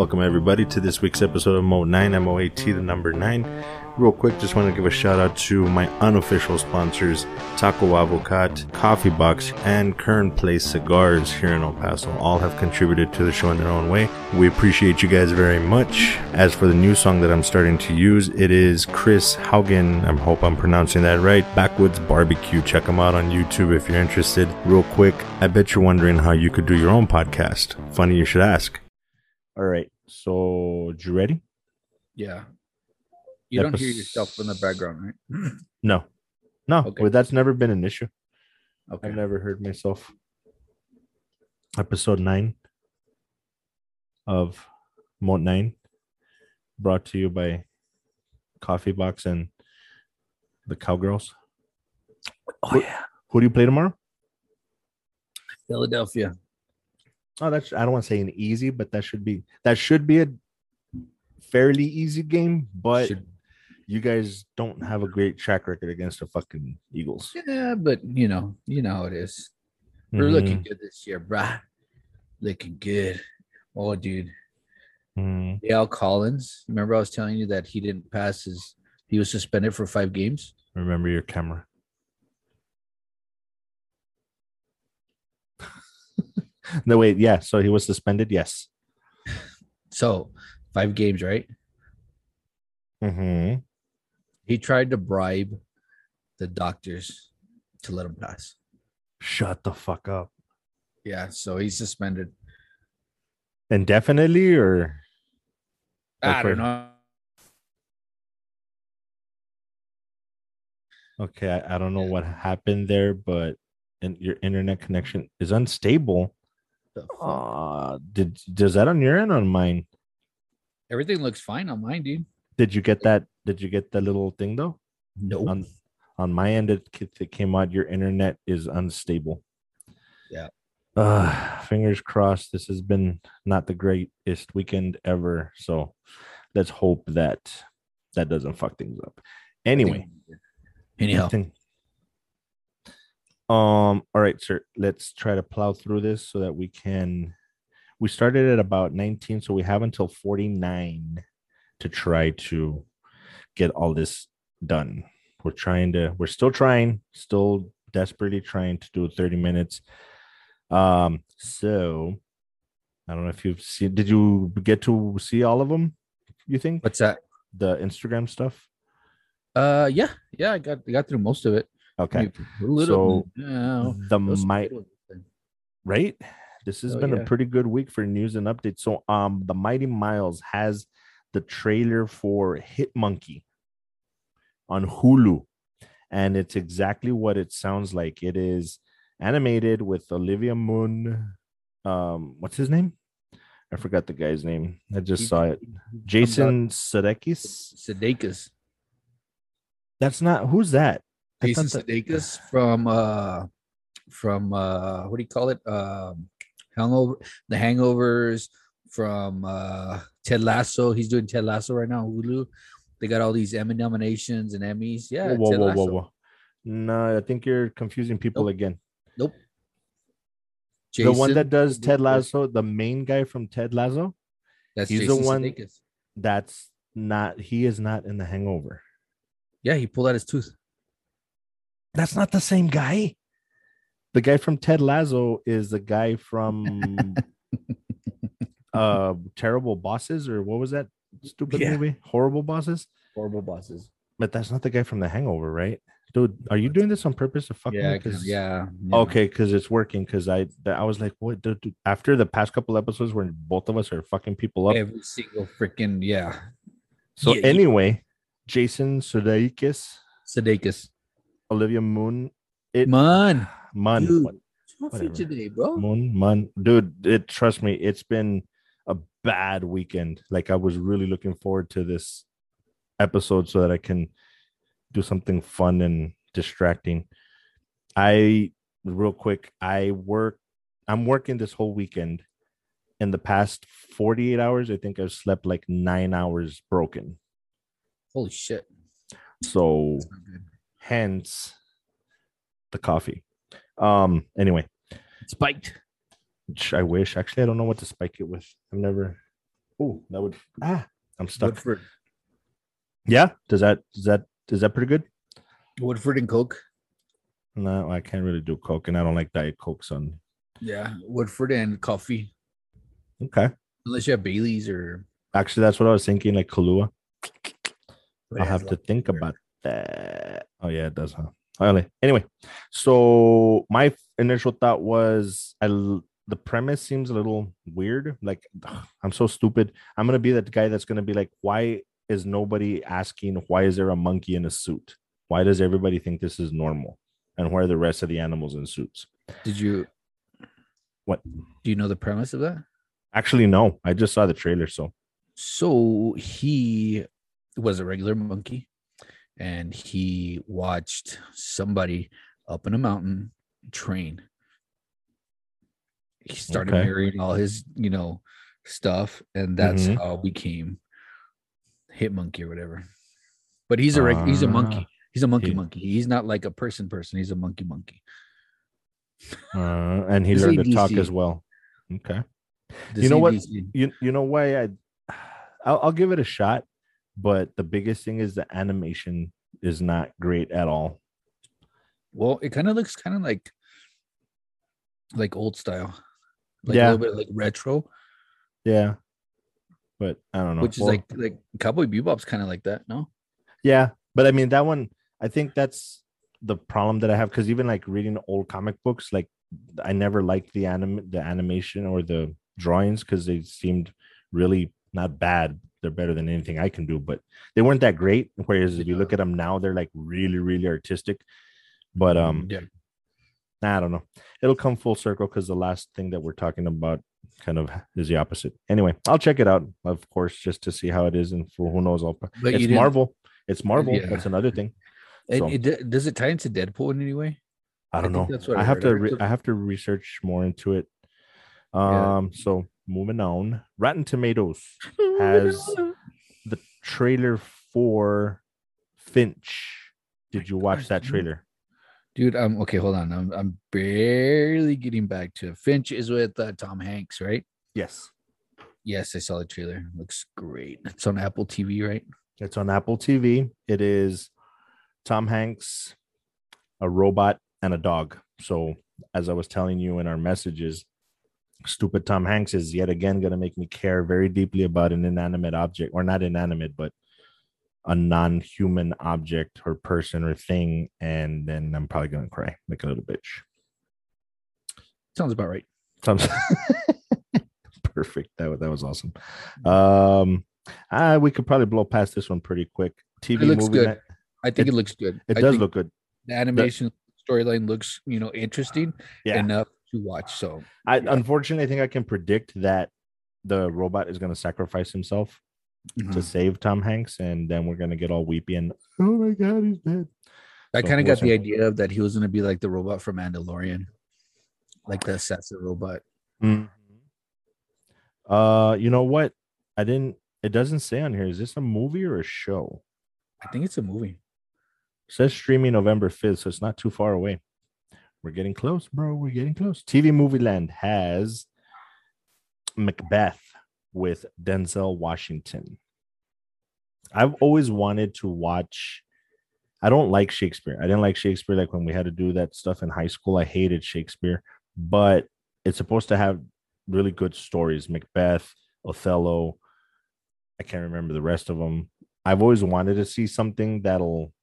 Welcome, everybody, to this week's episode of Moat 9, M O A T, the number 9. Real quick, just want to give a shout out to my unofficial sponsors, Taco Avocat, Coffee Box, and Kern Place Cigars here in El Paso. All have contributed to the show in their own way. We appreciate you guys very much. As for the new song that I'm starting to use, it is Chris Haugen. I hope I'm pronouncing that right. Backwoods Barbecue. Check them out on YouTube if you're interested. Real quick, I bet you're wondering how you could do your own podcast. Funny you should ask. All right. So, you ready? Yeah. You don't hear yourself in the background, right? No. No. Okay. Well, that's never been an issue. Okay. I've never heard myself. Episode 9 of Moat 9 brought to you by Coffee Box and the Cowgirls. Oh yeah. Who do you play tomorrow? Philadelphia. Oh, that's I don't want to say an easy, but that should be that should be a fairly easy game, but Should- you guys don't have a great track record against the fucking Eagles. Yeah, but you know, you know how it is. We're Mhm, looking good this year, bruh. Looking good. Oh, dude. mhm. La'el Collins. Remember, I was telling you that he didn't pass his. He was suspended for five games. Remember your camera. no, wait, yeah. So he was suspended. Yes. So five games, right? Mm-hmm. He tried to bribe the doctors to let him pass. Shut the fuck up. Yeah, so he's suspended. Indefinitely, or Like I don't know. okay, I, I don't know what happened there, but and your internet connection is unstable. The? Uh did does that on your end or on mine? Everything looks fine on mine, dude. Did you get that? Did you get the little thing though? No. On on my end, it, it came out your internet is unstable. Yeah. Uh, fingers crossed. This has been not the greatest weekend ever. So let's hope that that doesn't fuck things up. Anyway, anyhow, nothing- Um. All right, sir. Let's try to plow through this so that we can. We started at about 19, so we have until 49 to try to get all this done. We're trying to. We're still trying. Still desperately trying to do 30 minutes. Um. So, I don't know if you've seen. Did you get to see all of them? You think what's that? the Instagram stuff? Uh, yeah, yeah, I got I got through most of it. Okay. So, no, the those might right? This has Oh, been a pretty good week for news and updates. So um the mighty miles has the trailer for hit monkey on hulu and it's exactly what it sounds like. It is animated with olivia moon um what's his name? I forgot the guy's name. I just He- saw it. he comes out- jason sudeikis? Sudeikis. that's not who's that Jason thought that- Sudeikis from uh from uh what do you call it? Um hangover the hangovers from uh Ted Lasso. He's doing Ted Lasso right now, Hulu. They got all these Emmy nominations and Emmys. Yeah, whoa, whoa, Ted whoa, Lasso. whoa, no i think you're confusing people Nope. again Nope. the one that does Ted Lasso, the main guy from Ted Lasso, That's he's the Jason one- Sudeikis. that's not he is not in the hangover. Yeah, he pulled out his tooth. That's not the same guy. The guy from Ted Lasso is the guy from uh Terrible Bosses or what was that stupid Yeah. movie? Horrible Bosses. Horrible bosses. But that's not the guy from the hangover, right? Dude, are you doing this on purpose to fuck Yeah, me? 'cause- 'Cause- yeah. yeah. Okay, because it's working. Because I, I was like, what? Dude, dude, After the past couple episodes, where both of us are fucking people up, Every single freaking yeah. So Yeah, you- anyway, Jason Sudeikis, Sudeikis. Olivia Moon, it Man, Mun, dude. what- what's wrong with whatever. you today, bro? Moon, Mun, dude. It trust me, it's been a bad weekend. Like I was really looking forward to this episode so that I can do something fun and distracting. I real quick, I work. I'm working this whole weekend. In the past 48 hours, I think I've slept like nine hours broken. Holy shit. So That's not good. Hence the coffee. Um. Anyway, Spiked. which I wish. Actually, I don't know what to spike it with. I've never. Oh, that would ah, I'm stuck. Woodford, Yeah, does that is that is that pretty good? Woodford and Coke. No, I can't really do Coke, and I don't like Diet Coke. Son. Yeah, Woodford and coffee. Okay, Unless you have Bailey's or. actually, that's what I was thinking. Like Kahlua. I'll have to think flavor. about that. Oh yeah, it does, huh? Anyway, anyway, so my initial thought was I l- the premise seems a little weird. Like ugh, I'm so stupid. I'm gonna be that guy that's gonna be like, why is nobody asking why is there a monkey in a suit? Why does everybody think this is normal? And why are the rest of the animals in suits? Did you? What? Do you know the premise of that? Actually, no. I just saw the trailer, so So he was a regular monkey and he watched somebody up in a mountain train. He started Okay. marrying all his, you know, stuff, and that's Mhm. how became hit monkey or whatever. But he's a reg- he's a monkey. He's a monkey he- monkey. He's not like a person person. He's a monkey monkey. uh, and he learned to talk as well. Okay. The You know what? You you know why I I'll, I'll give it a shot, but the biggest thing is the animation is not great at all. Well, it kind of looks kind of like like old style, like Yeah. a little bit like retro. Yeah, but I don't know. which is Well, like like Cowboy Bebop's kind of like that, no? yeah, but I mean that one. I think that's the problem that I have because even like reading old comic books, like I never liked the anim the animation or the drawings because they seemed really not bad. They're better than anything I can do, but they weren't that great. Whereas if you look at them now, they're like really, really artistic. But um, yeah, I don't know. It'll come full circle because the last thing that we're talking about kind of is the opposite. Anyway, I'll check it out, of course, just to see how it is, and for who knows, I'll. but it's Marvel. It's Marvel. yeah. That's another thing. So- it d- does it tie into Deadpool in any way? I I don't think know. that's what I I have to. I Re- I have to research more into it. Yeah. Um. So moving on. Rotten Tomatoes has the trailer for Finch. Did you watch that trailer? Dude, I'm okay. Hold on, I'm I'm barely getting back to it. Finch is with uh, Tom Hanks, right? Yes. Yes, I saw the trailer. Looks great. It's on Apple TV, right? It's on Apple TV. It is Tom Hanks, a robot, and a dog. So, as I was telling you in our messages, stupid Tom Hanks is yet again going to make me care very deeply about an inanimate object, or not inanimate, but a non human object or person or thing. And then I'm probably going to cry like a little bitch. Sounds about right. Sounds perfect. That, wa- that was awesome. Um, ah, we could probably blow past this one pretty quick. TV It looks movie good. night- I think It- it, looks good. It I does look good. the animation storyline looks, you know, interesting Yeah. enough to watch. So I Yeah. unfortunately I think I can predict that the robot is going to sacrifice himself mhm. to save Tom Hanks, and then we're going to get all weepy and oh my god, he's dead. I So kind of got the listen. idea of that he was gonna be like the robot from Mandalorian, like the assassin robot. Uh, you know what? I didn't. It doesn't say on here. Is this a movie or a show? I think it's a movie. It says streaming November fifth, so it's not too far away. We're getting close, bro. We're getting close. TV Movie Land has Macbeth with Denzel Washington. I've always wanted to watch. I don't like Shakespeare. I didn't like Shakespeare like when we had to do that stuff in high school. I hated Shakespeare, but it's supposed to have really good stories. Macbeth, Othello. I can't remember the rest of them. I've always wanted to see something that'll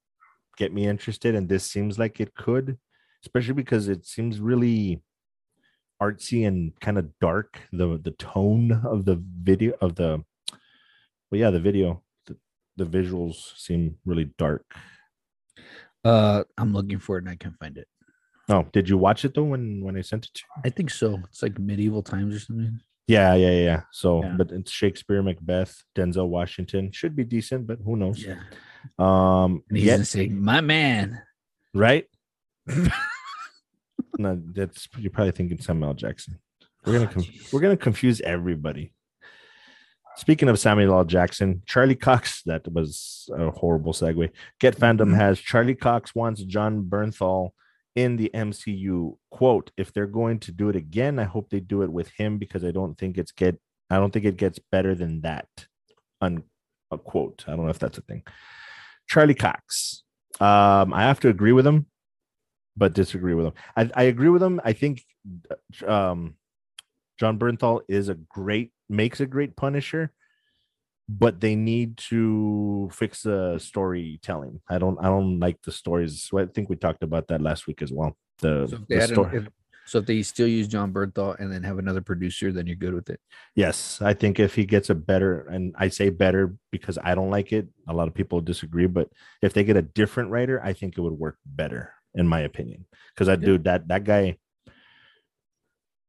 get me interested, and this seems like it could, especially because it seems really artsy and kind of dark. The the tone of the video of the well, yeah, the video, the, the visuals seem really dark. Uh, I'm looking for it and I can't find it. Oh, did you watch it though when when I sent it to you? I think so. It's like medieval times or something. Yeah, yeah, yeah. So, Yeah. but it's Shakespeare, Macbeth, Denzel Washington should be decent, but who knows? Yeah, Um, and he's yet, gonna say, "My man." right? no, that's you're probably thinking Samuel Jackson. We're gonna Oh, com- we're gonna confuse everybody. Speaking of Samuel L. Jackson, Charlie Cox, that was a horrible segue. Get Fandom Mhm. has Charlie Cox wants Jon Bernthal in the MCU. Quote, if they're going to do it again, I hope they do it with him because I don't think it's get I don't think it gets better than that. Unquote. I don't know if that's a thing. Charlie Cox. Um, I have to agree with him, but disagree with him. I, I agree with him. I think um, Jon Bernthal is a great makes a great Punisher, but they need to fix the storytelling. I don't I don't like the stories. I think we talked about that last week as well. The, So if, the they an- story. if- so if they still use Jon Bernthal and then have another producer, then you're good with it. Yes, I think if he gets a better, and I say better because I don't like it. A lot of people disagree, but if they get a different writer, I think it would work better, in my opinion. Because I do that that guy.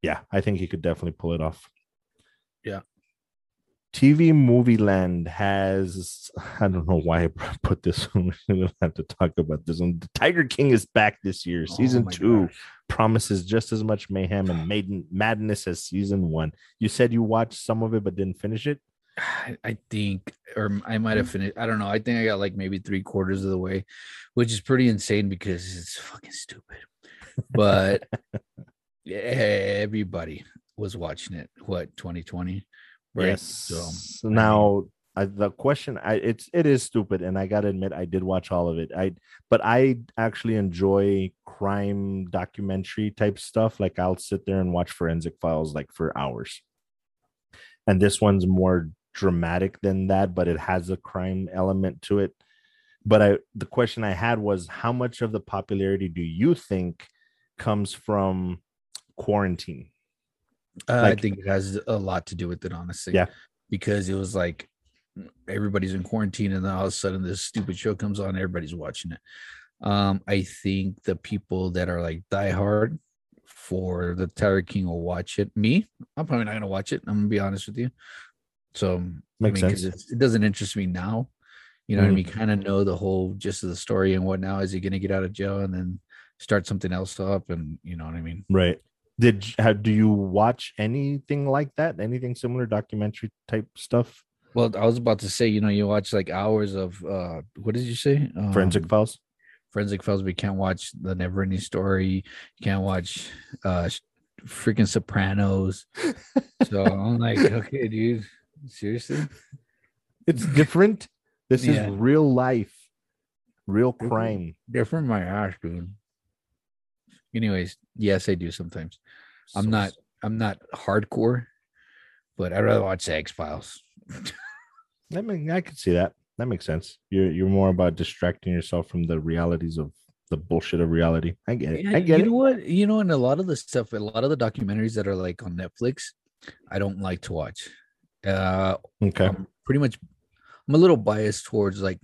Yeah, I think he could definitely pull it off. Yeah. TV Movie Land has I don't know why I put this one. We don't have to talk about this one. The Tiger King is back this year. Oh Season two gosh. promises just as much mayhem and maiden madness as season one. You said you watched some of it but didn't finish it. I, think, or I might have mm. finished. I don't know. I think I got like maybe three quarters of the way, which is pretty insane because it's fucking stupid. But everybody was watching it. What 2020? Right. Yes. So now I, the question, I it's it is stupid, and I gotta admit I did watch all of it. I but I actually enjoy crime documentary type stuff. Like I'll sit there and watch forensic files like for hours. And this one's more dramatic than that, but it has a crime element to it. But I the question I had was how much of the popularity do you think comes from quarantine? Uh, Like- I think it has a lot to do with it, honestly. Yeah. Because it was like everybody's in quarantine, and then all of a sudden this stupid show comes on, everybody's watching it. Um, I think the people that are like diehard for the Tiger King will watch it. Me, I'm probably not gonna watch it. I'm gonna be honest with you. So Makes I mean, sense. it doesn't interest me now. You know what I Mhm. mean? Kind of know the whole gist of the story and what now is he gonna get out of jail and then start something else up and you know what I mean? Right. Did how do you watch anything like that? Anything similar documentary type stuff? Well, I was about to say, you know, you watch like hours of uh what did you say? Forensic Um, files? forensic files, but you can't watch the never ending story, you can't watch uh freaking Sopranos. so I'm like, okay, dude, seriously? It's different. This Yeah. is real life, real crime. Different my ass, dude. Anyways, yes, I do sometimes. I'm not I'm not hardcore, but I'd rather watch the X Files. I mean, I could see that. That makes sense. You're you're more about distracting yourself from the realities of the bullshit of reality. I get it. I get you it. know what? You know, and a lot of the stuff, a lot of the documentaries that are like on Netflix, I don't like to watch. Uh Okay. I'm pretty much I'm a little biased towards like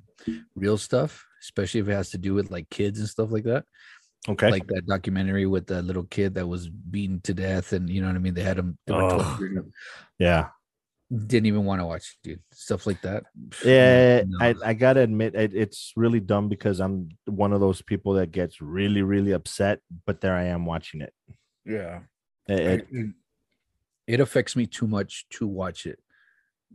real stuff, especially if it has to do with like kids and stuff like that. Okay. Like that documentary with the little kid that was beaten to death, and you know what I mean. They had him. They were Ugh. torturing him. yeah. Didn't even want to watch, dude. Stuff like that. Yeah. No. I, I gotta admit it, it's really dumb because I'm one of those people that gets really, really upset, but there I am watching it. yeah. It- it, it affects me too much to watch it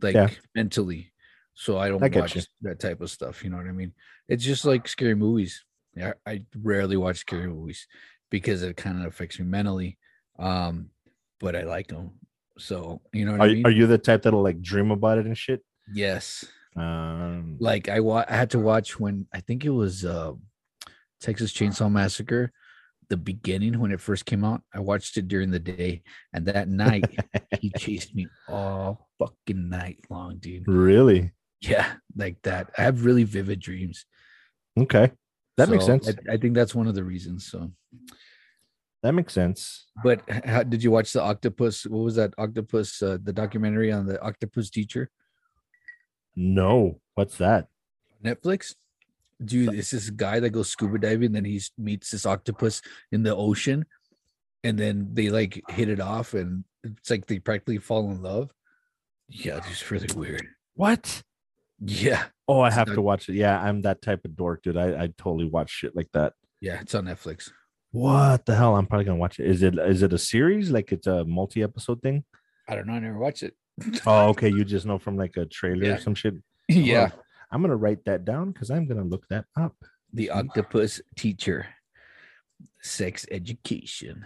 like Yeah. mentally so i don't I watch you. that type of stuff you know what i mean it's just like scary movies yeah i rarely watch scary movies because it kind of affects me mentally um but i like them so you know what are, i mean are you the type that'll like dream about it and shit? yes Um like i wa- i had to watch when i think it was uh texas chainsaw massacre the beginning when it first came out i watched it during the day and that night he chased me all fucking night long, dude. really? Yeah, like that. I have really vivid dreams. Okay. That makes sense. I, I think that's one of the reasons. So, that makes sense. but how, did you watch the octopus? What was that octopus? Uh, the documentary on the octopus teacher, No. What's that? Netflix. Dude, it's this guy that goes scuba diving, then he meets this octopus in the ocean, and then they like hit it off, and it's like they practically fall in love. Yeah, it's just really weird. What? Yeah, Oh, I have not- to watch it. Yeah, I'm that type of dork, dude. I, I totally watch shit like that. yeah, it's on Netflix. What the hell? I'm probably gonna watch it. Is it is it a series? Like it's a multi-episode thing? I don't know. I never watched it. Oh, okay. You just know from like a trailer Yeah. or some shit. yeah. Oh, I'm gonna write that down because I'm gonna look that up. The octopus teacher, sex education,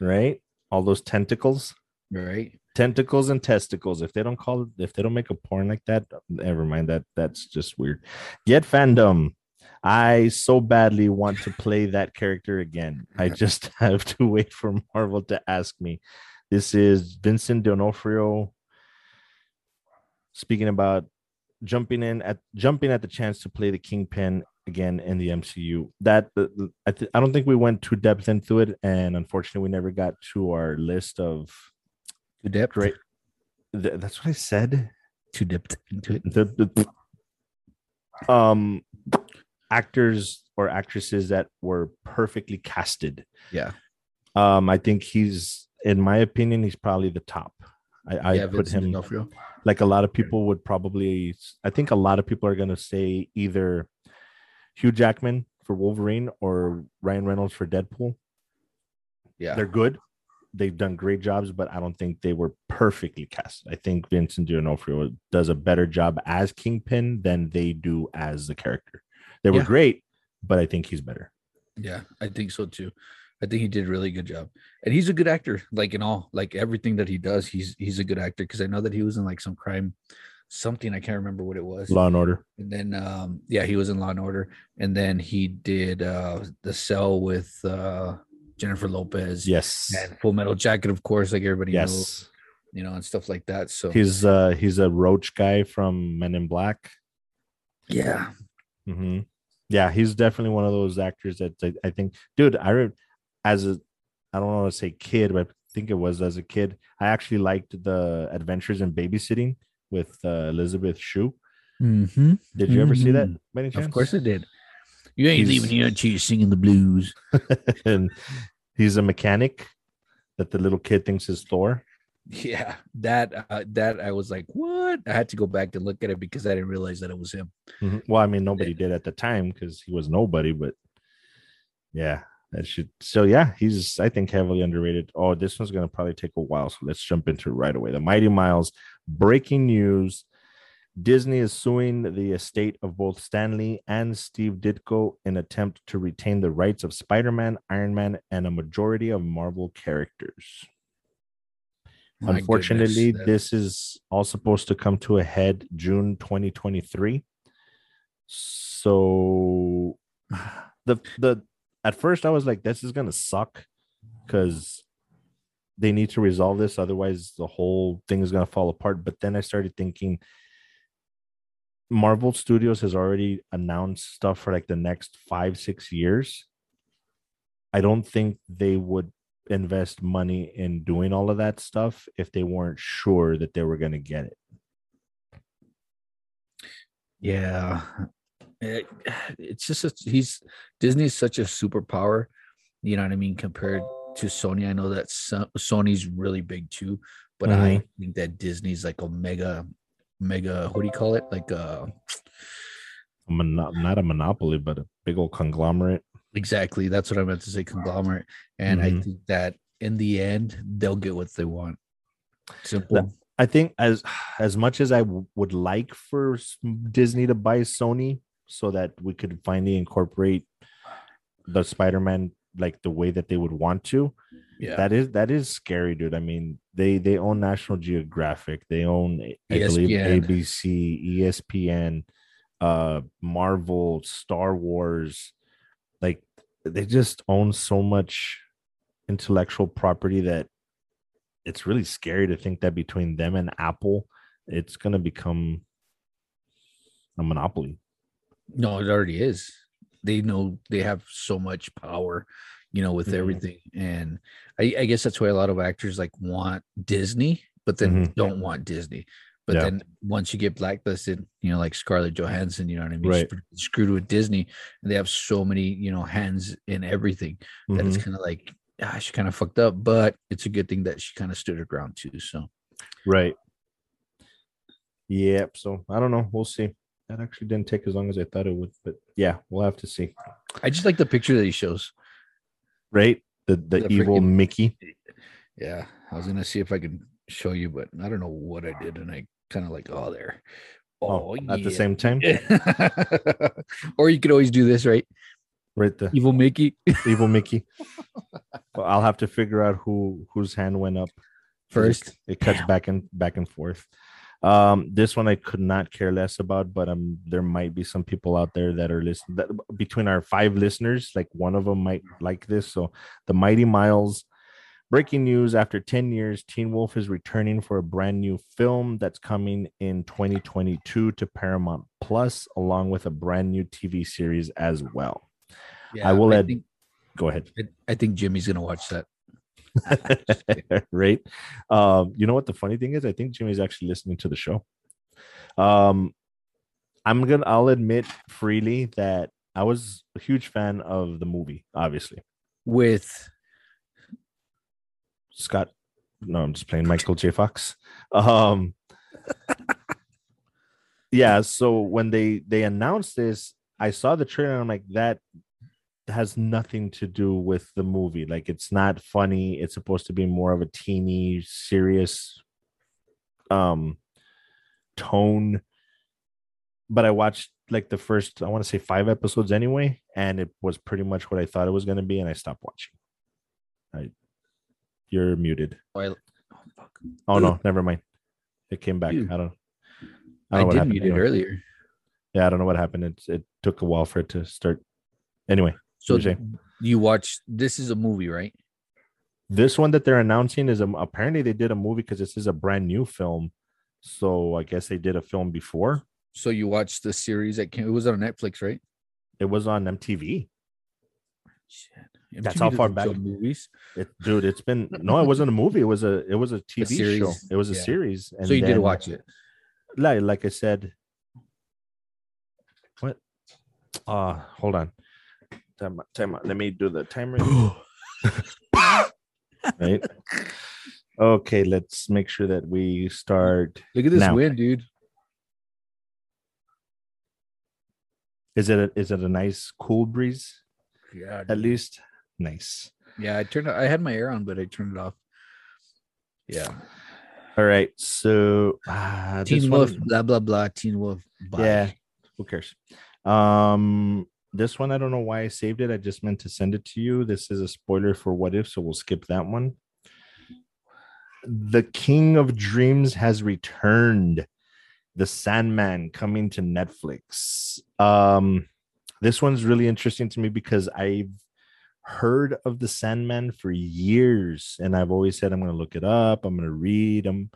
Right? All those tentacles. right? tentacles and testicles. If they don't call it, if they don't make a porn like that, never mind. That that's just weird. Get Fandom. I so badly want to play that character again. I just have to wait for Marvel to ask me. This is Vincent D'Onofrio speaking about jumping in at jumping at the chance to play the Kingpin again in the MCU. That I, th- I don't think we went too depth into it, and unfortunately, we never got to our list of Too depth. great. Th- that's what I said. Too dipped into it. The, the- um, actors or actresses that were perfectly casted. Yeah. Um, I think he's, in my opinion, he's probably the top. I, I yeah, put him D'Onofrio. like a lot of people would probably i think a lot of people are going to say either hugh jackman for wolverine or ryan reynolds for deadpool Yeah. they're good they've done great jobs but i don't think they were perfectly cast i think vincent d'onofrio does a better job as kingpin than they do as the character they were Yeah. great but i think he's better Yeah, I think so too. I think he did a really good job, and he's a good actor. Like in all, like everything that he does, he's he's a good actor. Because I know that he was in like some crime, something I can't remember what it was. law and order And then, um, yeah, he was in Law and Order, and then he did uh the Cell with uh Jennifer Lopez. yes And Full Metal Jacket, of course, like everybody knows, you know, and stuff like that. So he's uh he's a roach guy from men in black yeah, hmm Yeah, he's definitely one of those actors that I, I think, dude. I re- as a, I don't want to say kid, but I think it was as a kid. I actually liked the Adventures in Babysitting with uh, Elizabeth Shue. mm-hmm. Did you ever see that? Mhm. By any chance? of course it did. You ain't He's- leaving here until you're singing the blues. and he's a mechanic that the little kid thinks is Thor. Yeah, that uh, that I was like, what? I had to go back and look at it because I didn't realize that it was him. Mhm. Well, I mean, nobody did at the time because he was nobody, but yeah, that should. So yeah, he's I think heavily underrated. Oh, this one's gonna probably take a while, so let's jump into it right away. The Mighty Miles breaking news: Disney is suing the estate of both Stan Lee and Steve Ditko in attempt to retain the rights of Spider-Man, Iron Man, and a majority of Marvel characters. My Unfortunately, goodness, this is all supposed to come to a head June 2023. So the the at first I was like, this is gonna suck because they need to resolve this, otherwise the whole thing is gonna fall apart. But then I started thinking Marvel Studios has already announced stuff for like the next five, six years. I don't think they would invest money in doing all of that stuff if they weren't sure that they were going to get it. Yeah, It- it's just a, he's Disney's such a superpower. You know what I mean? Compared to Sony, I know that so, Sony's really big too, but I think that Disney's like a mega, mega. What do you call it? Like uh, A mono- not a monopoly, but a big old conglomerate. exactly. That's what I meant to say. Conglomerate, and I Mhm. think that in the end they'll get what they want. Simple. I think as as much as I w- would like for Disney to buy Sony so that we could finally incorporate the Spider-Man like the way that they would want to, yeah. that is that is scary, dude. I mean, they they own National Geographic, they own I believe ABC, ESPN, uh, Marvel, Star Wars. Like they just own so much intellectual property that it's really scary to think that between them and Apple, it's gonna become a monopoly. No, it already is. They know they have so much power, you know, with Mhm. everything. And I, I guess that's why a lot of actors like want Disney, but then Mhm. don't want Disney. But Yeah. then once you get blacklisted, you know, like Scarlett Johansson, you know what I mean? Right. screwed with Disney, and they have so many, you know, hands in everything that it's Mhm. kind of like, ah, she kind of fucked up. But it's a good thing that she kind of stood her ground too. So Right. Yep. So I don't know. We'll see. That actually didn't take as long as I thought it would, but yeah, we'll have to see. I just like the picture that he shows. Right? The the, The evil freaking- Mickey. Yeah, I was gonna see if I can show you, but I don't know what I did, and I kind of like, oh, there. Oh, oh at the same time, or you could always do this, right? right? The Evil Mickey. evil Mickey. well, I'll have to figure out who whose hand went up. First, it, it cuts back and back and forth. Um, this one I could not care less about, but um, there might be some people out there that are listening. That between our five listeners, like one of them might like this. So, the Mighty Miles. Breaking news: After ten years, Teen Wolf is returning for a brand new film that's coming in 2022 to Paramount Plus, along with a brand new TV series as well. yeah, I will add. think, Go ahead. I, I think Jimmy's gonna watch that. right? Um, you know what the funny thing is? I think Jimmy's actually listening to the show. Um, I'm gonna I'll admit freely that I was a huge fan of the movie, obviously. With Scott, no, I'm just playing Michael J. Fox. Um, yeah, so when they they announced this, I saw the trailer and I'm like, that has nothing to do with the movie. Like it's not funny. It's supposed to be more of a teeny, serious um tone. But I watched like the first, I want to say five episodes anyway, and it was pretty much what I thought it was gonna be, and I stopped watching. I you're muted. oh, I, oh, fuck. Oh no, never mind. It came back. Dude. I don't I, I don't know did mute it anyway. earlier. Yeah, I don't know what happened. It it took a while for it to start. Anyway, So you watch this is a movie, right? this one that they're announcing is a, apparently they did a movie because this is a brand new film. So I guess they did a film before. So you watched the series that came it was on Netflix, right? It was on MTV. Shit. That's how far back- movies. It, dude, it's been no, it wasn't a movie. It was a it was a TV show. series, It was a yeah. series. And so you did watch it. Like like I said. What? Uh hold on. Time, out- time out. Let me do the timer. right. Okay, let's make sure that we start. Look at this Now. win, dude. Is it a, is it a nice cool breeze? Yeah, At least nice. yeah. I turned. I had my air on, but I turned it off. Yeah. All right. So uh, Teen one- Wolf, blah blah blah. Teen Wolf. Bye. Yeah. Who cares? Um, this one I don't know why I saved it. I just meant to send it to you. This is a spoiler for What If, so we'll skip that one. The King of Dreams has returned. The Sandman coming to Netflix. Um, this one's really interesting to me because I've heard of the Sandman for years, and I've always said I'm going to look it up. I'm going to read. I'm,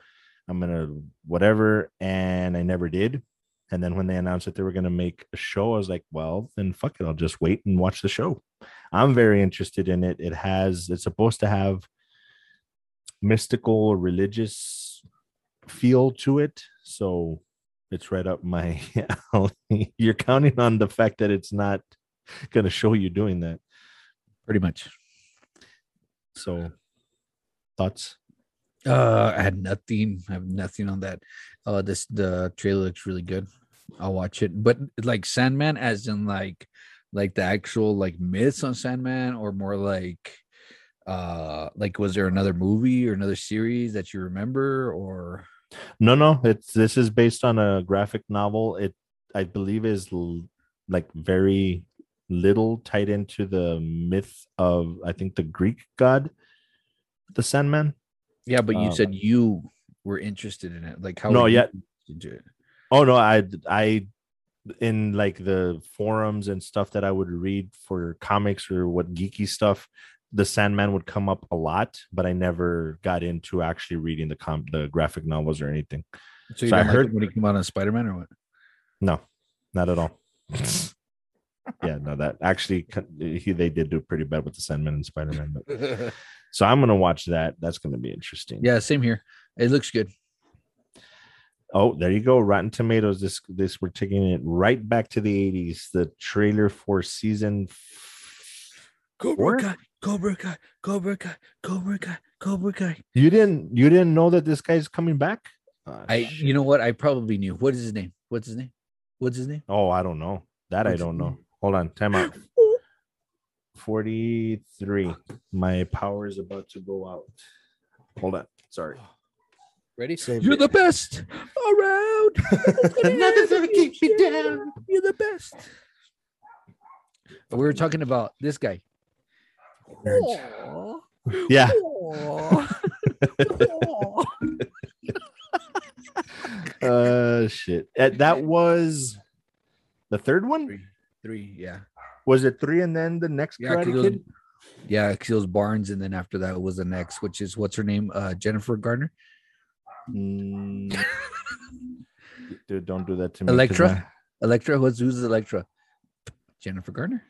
I'm going to whatever, and I never did. And then when they announced that they were going to make a show, I was like, well, then fuck it. I'll just wait and watch the show. I'm very interested in it. It has, it's supposed to have mystical, religious feel to it. So it's right up my alley. You're counting on the fact that it's not going to show you doing that. pretty much. So thoughts? Uh, I had nothing. I have nothing on that. Uh, this the trailer looks really good. I'll watch it. But like Sandman, as in like, like the actual like myths on Sandman, or more like, uh, like was there another movie or another series that you remember, or No, no. It's this is based on a graphic novel. It I believe is l- like very little tied into the myth of I think the Greek god, the Sandman. Yeah? But you Um, said you were interested in it. Like how? No, yeah. Oh no, I I in like the forums and stuff that I would read for comics or what geeky stuff, the Sandman would come up a lot, but I never got into actually reading the com the graphic novels or anything. So you So I like heard- when he came out on Spider Man or what? No, not at all. yeah, no, that actually he, they did do pretty bad with the Sandman and Spider Man. But so I'm gonna watch that. That's gonna be interesting. yeah, same here. It looks good. Oh, there you go. Rotten Tomatoes. This this we're taking it right back to the 80s. The trailer for season f- Cobra Four? Kai, Cobra Kai, Cobra Kai, Cobra Kai, Cobra Kai. You didn't you didn't know that this guy's coming back? Ah, I, shit. you know what? I probably knew. What is his name? What's his name? What's his name? Oh, I don't know. That I What's his don't know. Hold on, time out. 43. My power is about to go out. Hold on. Sorry. Ready? Save You're it. the best around. Nothing's gonna keep me down. You're the best. We were talking about this guy. Aww. Yeah. Aww. Uh shit. Uh, that was the third one? Three, three, yeah, Was it three, and then the next yeah, 'cause Karate it was, Kid? yeah. 'cause it was Barnes, and then after that was the next, which is what's her name, uh, Jennifer Garner, Mm. Dude, don't do that to me. 'cause Elektra? Elektra. Who's who's Elektra? Jennifer Garner.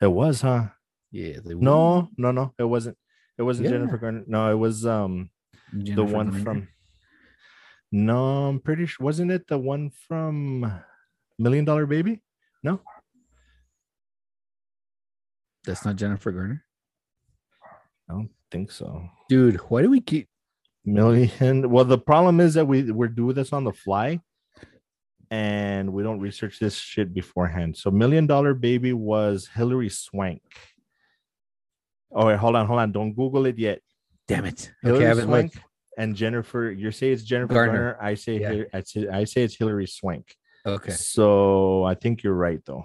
I- It was, huh? Yeah, they No, no, no. It wasn't. It wasn't Yeah. Jennifer Garner. No, it was um the one Garner. from. No, I'm pretty sure. Wasn't it the one from Million Dollar Baby? No, That's not Jennifer Garner, I don't think so. dude. Why do we keep? Million. Well, the problem is that we we're doing this on the fly, and we don't research this shit beforehand. So, Million Dollar Baby was Hilary Swank. Oh wait, hold on, hold on. Don't Google it yet. Damn it. Hilary Okay, Swank and Jennifer. You say it's Jennifer Garner. Garner. I say Yeah. I say I say it's Hilary Swank. Okay, So I think you're right though.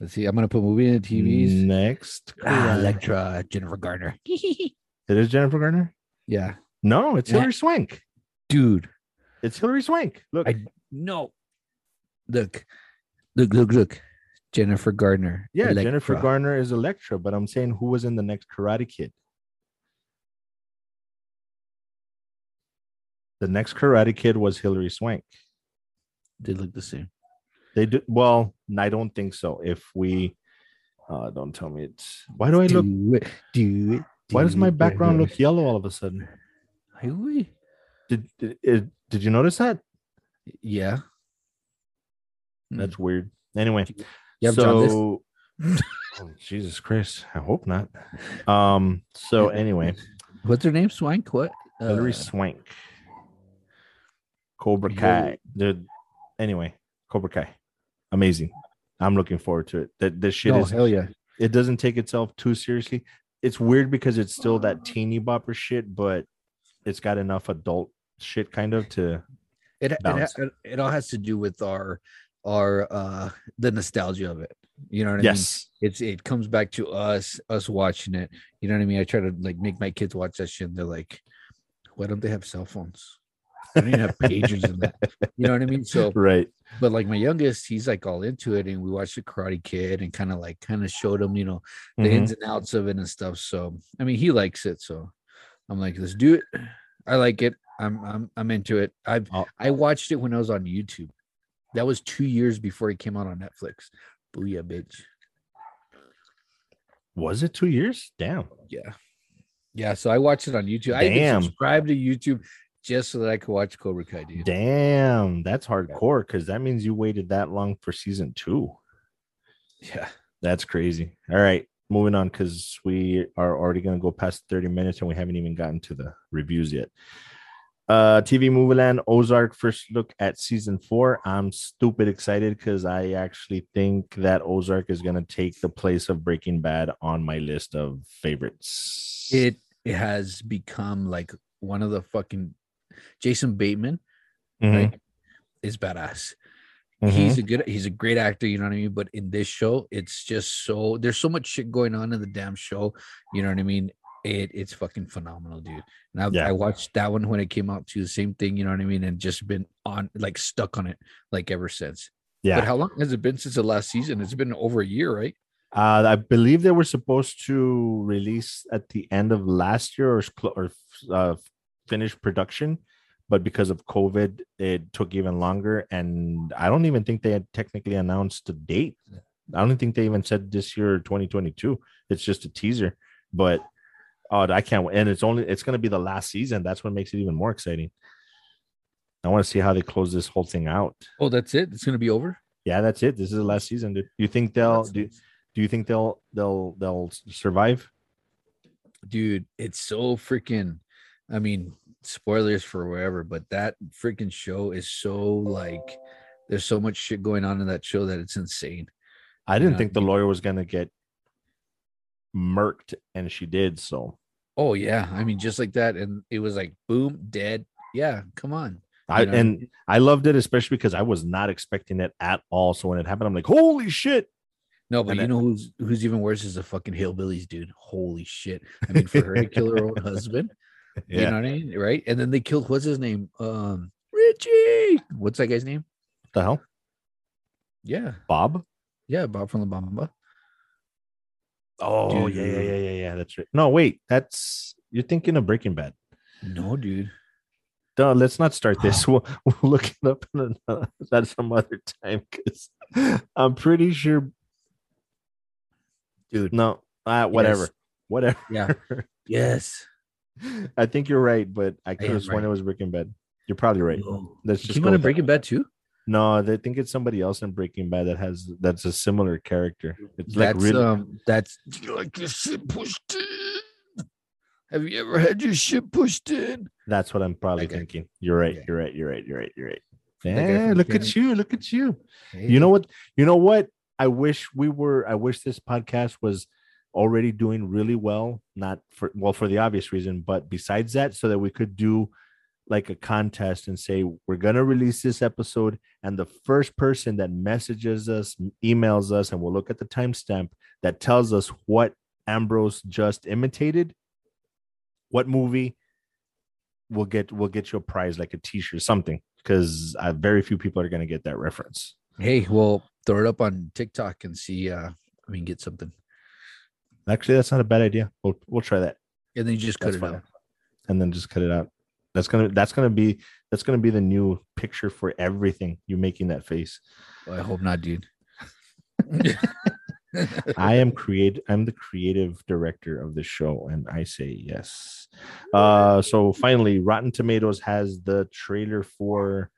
let's see. I'm gonna put movie in the TVs. Next, Ah, Elektra, Jennifer Garner. it is Jennifer Garner. yeah, No, it's Yeah. Hilary Swank. dude. It's Hilary Swank. Look, I no. Look, look, look, look. Jennifer Gardner. yeah, Jennifer Elektra. Garner is Elektra, but I'm saying who was in the next Karate Kid? The next Karate Kid was Hilary Swank. They look the same. They do well. I don't think so. If we, uh, don't tell me it's. Why do I look? Do it. Do it. Why does my background look yellow all of a sudden? Really? Did did, did you notice that? Yeah. Hmm. That's weird. Anyway, You so oh, Jesus Christ, I hope not. Um. So anyway, What's her name? Swank? What? Hilary Uh, Swank, Cobra Kai. Dude. Anyway, Cobra Kai, amazing. I'm looking forward to it. That this shit is. hell yeah. It doesn't take itself too seriously. It's weird because it's still that teeny bopper shit, but it's got enough adult shit kind of to. It, it, it, it all has to do with our our uh the nostalgia of it. You know what I mean? Yes. it's it comes back to us us watching it you know what i mean i try to like make my kids watch that shit and they're like why don't they have cell phones i don't even have pages in that you know what i mean so Right. but like my youngest he's like all into it and we watched the karate kid and kind of like kind of showed him you know the Mhm. ins and outs of it and stuff so i mean he likes it so i'm like let's do it i like it i'm i'm, I'm into it i've Oh. i watched it when i was on youtube that was two years before it came out on netflix booyah bitch Was it two years? Damn. Yeah. Yeah. So I watched it on YouTube. I Damn. subscribed to YouTube just so that I could watch Cobra Kai, dude. Damn. That's hardcore because that means you waited that long for season two. Yeah. That's crazy. All right. Moving on because we are already going to go past 30 minutes and we haven't even gotten to the reviews yet. Uh, TV Movie Land Ozark first look at season four. I'm stupid excited because I actually think that Ozark is going to take the place of Breaking Bad on my list of favorites. It it has become like one of the fucking Jason Bateman Mhm, right, is badass. mhm. He's a good he's a great actor, you know what I mean? But in this show, it's just so there's so much shit going on in the damn show. You know what I mean? It it's fucking phenomenal, dude. And I've, Yeah. I watched that one when it came out too, the same thing, you know what I mean? And just been on like stuck on it like ever since. yeah. But how long has it been since the last season? It's been over a year, right? Uh, I believe they were supposed to release at the end of last year or, or uh, finish production, but because of COVID, it took even longer. And I don't even think they had technically announced the date. I don't think they even said this year, 2022. It's just a teaser, but oh, I can't wait. And it's only it's going to be the last season. That's what makes it even more exciting. I want to see how they close this whole thing out. Oh, that's it. It's gonna be over. Yeah, that's it. This is the last season. Do You think they'll do? Do you think they'll they'll they'll survive? dude it's so freaking i mean spoilers for wherever but that freaking show is so like there's so much shit going on in that show that it's insane I didn't Yeah. think the lawyer was gonna get murked, and she did. So oh yeah i mean just like that and it was like boom dead yeah come on I know and? I loved it, especially because I was not expecting it at all. So when it happened, I'm like, holy shit! no but And you know who's who's even worse is the fucking hillbillies dude holy shit i mean for her to kill her own husband you know what i mean right and then they killed what's his name um Richie. What's that guy's name? The hell? Yeah, Bob? yeah, Bob from La Bamba. Oh, yeah, yeah, yeah, yeah, yeah. That's right. No, wait. That's you're thinking of Breaking Bad. No, dude. No, let's not start this. We'll, we'll look it up in another, at some other time because I'm pretty sure. Dude. No, uh, whatever, Yes. whatever. Yeah. Yes. I think you're right, but I could am have sworn right. it was Breaking Bad. You're probably right. No. Let's He just came go out of. Breaking Bad too. No, I think it's somebody else in Breaking Bad that has that's a similar character. It's like that's really. um. That's Do you like your shit pushed in. Have you ever had your shit pushed in? That's what I'm probably That guy. thinking. You're right. Yeah. You're right. You're right. You're right. You're right. That guy Yeah, look at you. Look at you. You know what? You know what? I wish we were. I wish this podcast was already doing really well. Not for well for the obvious reason, but besides that, so that we could do like a contest and say we're gonna release this episode, and the first person that messages us, emails us, and we'll look at the timestamp that tells us what Ambrose just imitated, what movie, we'll get we'll get you a prize like a T-shirt, something, because uh, very few people are gonna get that reference. Hey, well, throw it up on TikTok and see. uh I mean, get something, Actually, that's not a bad idea. We'll we'll try that, and then you just cut That's it fine. out. and then just cut it out. That's gonna that's gonna be that's gonna be the new picture for everything. You're making that face. Well, I hope not, dude. I am create. I'm the creative director of the show, and I say yes. Uh, so finally, Rotten Tomatoes has the trailer for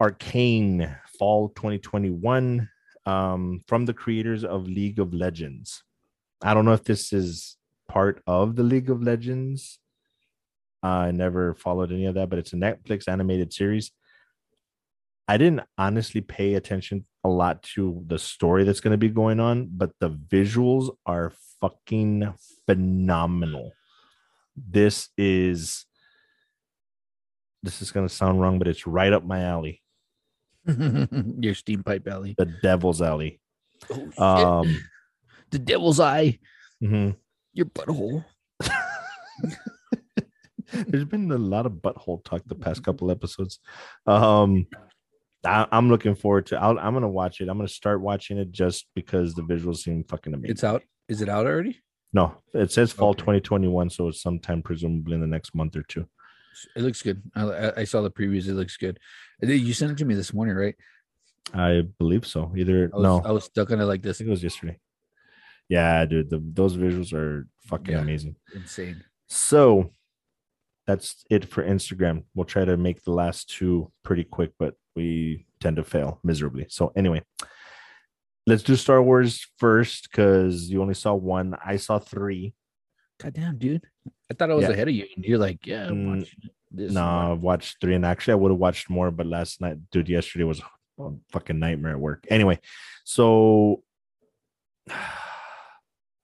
Arcane Fall 2021 um, from the creators of League of Legends. I don't know if this is part of the League of Legends. I never followed any of that, but it's a Netflix animated series. I didn't honestly pay attention a lot to the story that's going to be going on, but the visuals are fucking phenomenal. This is this is going to sound wrong, but it's right up my alley, Your steam pipe alley. the devil's alley. Oh, shit. Um, the devil's eye. mhm. Your butthole. There's been a lot of butthole talk the past couple episodes. Um, I, I'm looking forward to. I'll, I'm gonna watch it. I'm gonna start watching it just because the visuals seem fucking amazing. It's out. Is it out already? no, it says fall Okay. 2021, so it's sometime presumably in the next month or two. It looks good. I, I- I saw the previews. It looks good. You sent it to me this morning, right? I believe so. Either I was, no, I was stuck on it like I this. think it was yesterday. Yeah, dude, the, those visuals are fucking Yeah. amazing. Insane. So that's it for Instagram. We'll try to make the last two pretty quick, but we tend to fail miserably. So anyway, let's do Star Wars first because you only saw one. I saw three. God damn, dude. I thought I was Yeah. ahead of you. And you're like, yeah, I'm Mm, watching this. No, and I've watched three, and actually I would have watched more, but last night, dude, yesterday was a fucking nightmare at work. Anyway, so.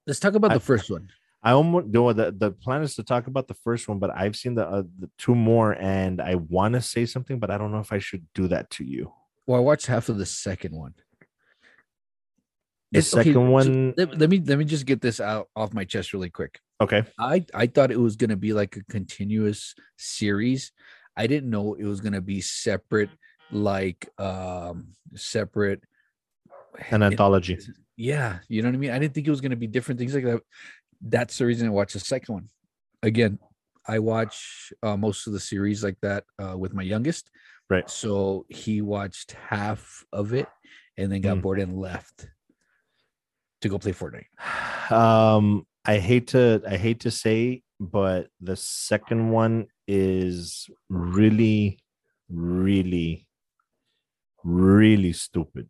Let's talk about I- the first one. I almost no the, the plan is to talk about the first one, but I've seen the, uh, the two more, and I want to say something, but I don't know if I should do that to you. Well, I watched half of the second one. The It's- okay, second so one, let, let me let me just get this out off my chest really quick. okay, I I thought it was gonna be like a continuous series. I didn't know it was gonna be separate, like um separate. An anthology. Yeah, you know what I mean. I didn't think it was gonna be different things like that. That's the reason I watched the second one. Again, I watch uh, most of the series like that uh, with my youngest. Right. So he watched half of it and then got Mm. bored and left to go play Fortnite. Um, I hate to I hate to say, but the second one is really, really, really stupid.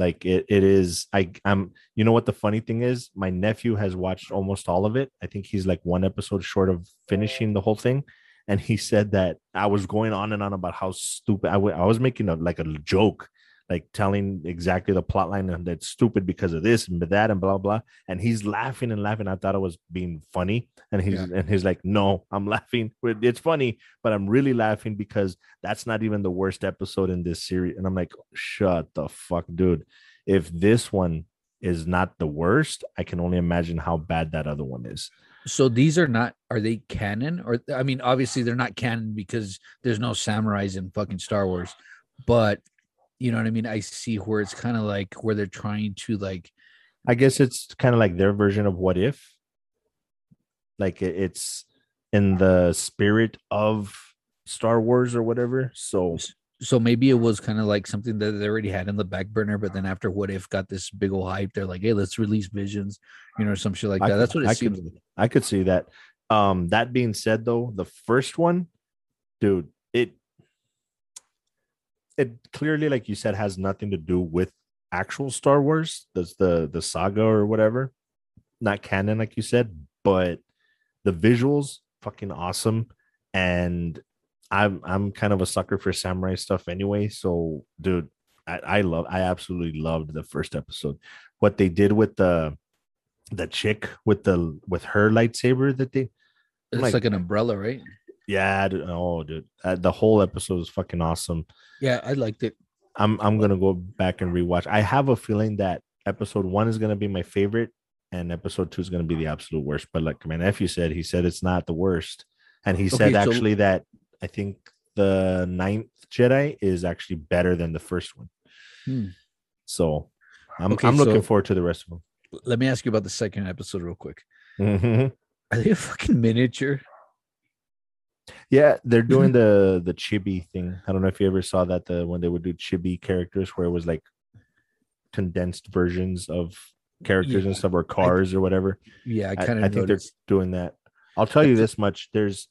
Like it, it is. I, I'm. You know what the funny thing is? My nephew has watched almost all of it. I think he's like one episode short of finishing the whole thing, and he said that I was going on and on about how stupid. I wa- I was making a like a joke, like telling exactly the plot line and that's stupid because of this and that and blah blah. And he's laughing and laughing. I thought it was being funny, and he's Yeah. and he's like, "No, I'm laughing. It's funny, but I'm really laughing because that's not even the worst episode in this series." And I'm like, "Shut the fuck, dude! If this one is not the worst, I can only imagine how bad that other one is." So these are not are they canon or I mean obviously they're not canon because there's no samurais in fucking Star Wars. But you know what I mean? I see where it's kind of like where they're trying to like I guess it's kind of like their version of what if. Like it's in the spirit of Star Wars or whatever. So so maybe it was kind of like something that they already had in the back burner, but then after what if got this big old hype, they're like, hey, let's release visions, you know, some shit like that. could- That's what it I seems could- like. I could see that. Um, that being said, though, the first one, dude, it it clearly, like you said, has nothing to do with actual Star Wars. That's the the saga or whatever, not canon, like you said, but the visuals fucking awesome, and I'm I'm kind of a sucker for samurai stuff anyway. So, dude, I, I love, I absolutely loved the first episode. What they did with the the chick with the with her lightsaber that they It's like- like, an umbrella, right? Yeah dude, oh dude uh, the whole episode is fucking awesome Yeah, I liked it. i'm i'm gonna go back and rewatch i have a feeling that episode one is gonna be my favorite and episode two is gonna be the absolute worst but like my nephew said he said it's not the worst and he said Okay, so- actually that i think the ninth jedi is actually better than the first one Hmm. so i'm, Okay, I'm looking so- forward to the rest of them. Let me ask you about the second episode real quick. them Are they a fucking miniature? Yeah, they're doing the the chibi thing. I don't know if you ever saw that the when they would do chibi characters where it was like condensed versions of characters and stuff or cars or whatever. Yeah, I I, kind I of think they're doing that. I'll tell you this much: there's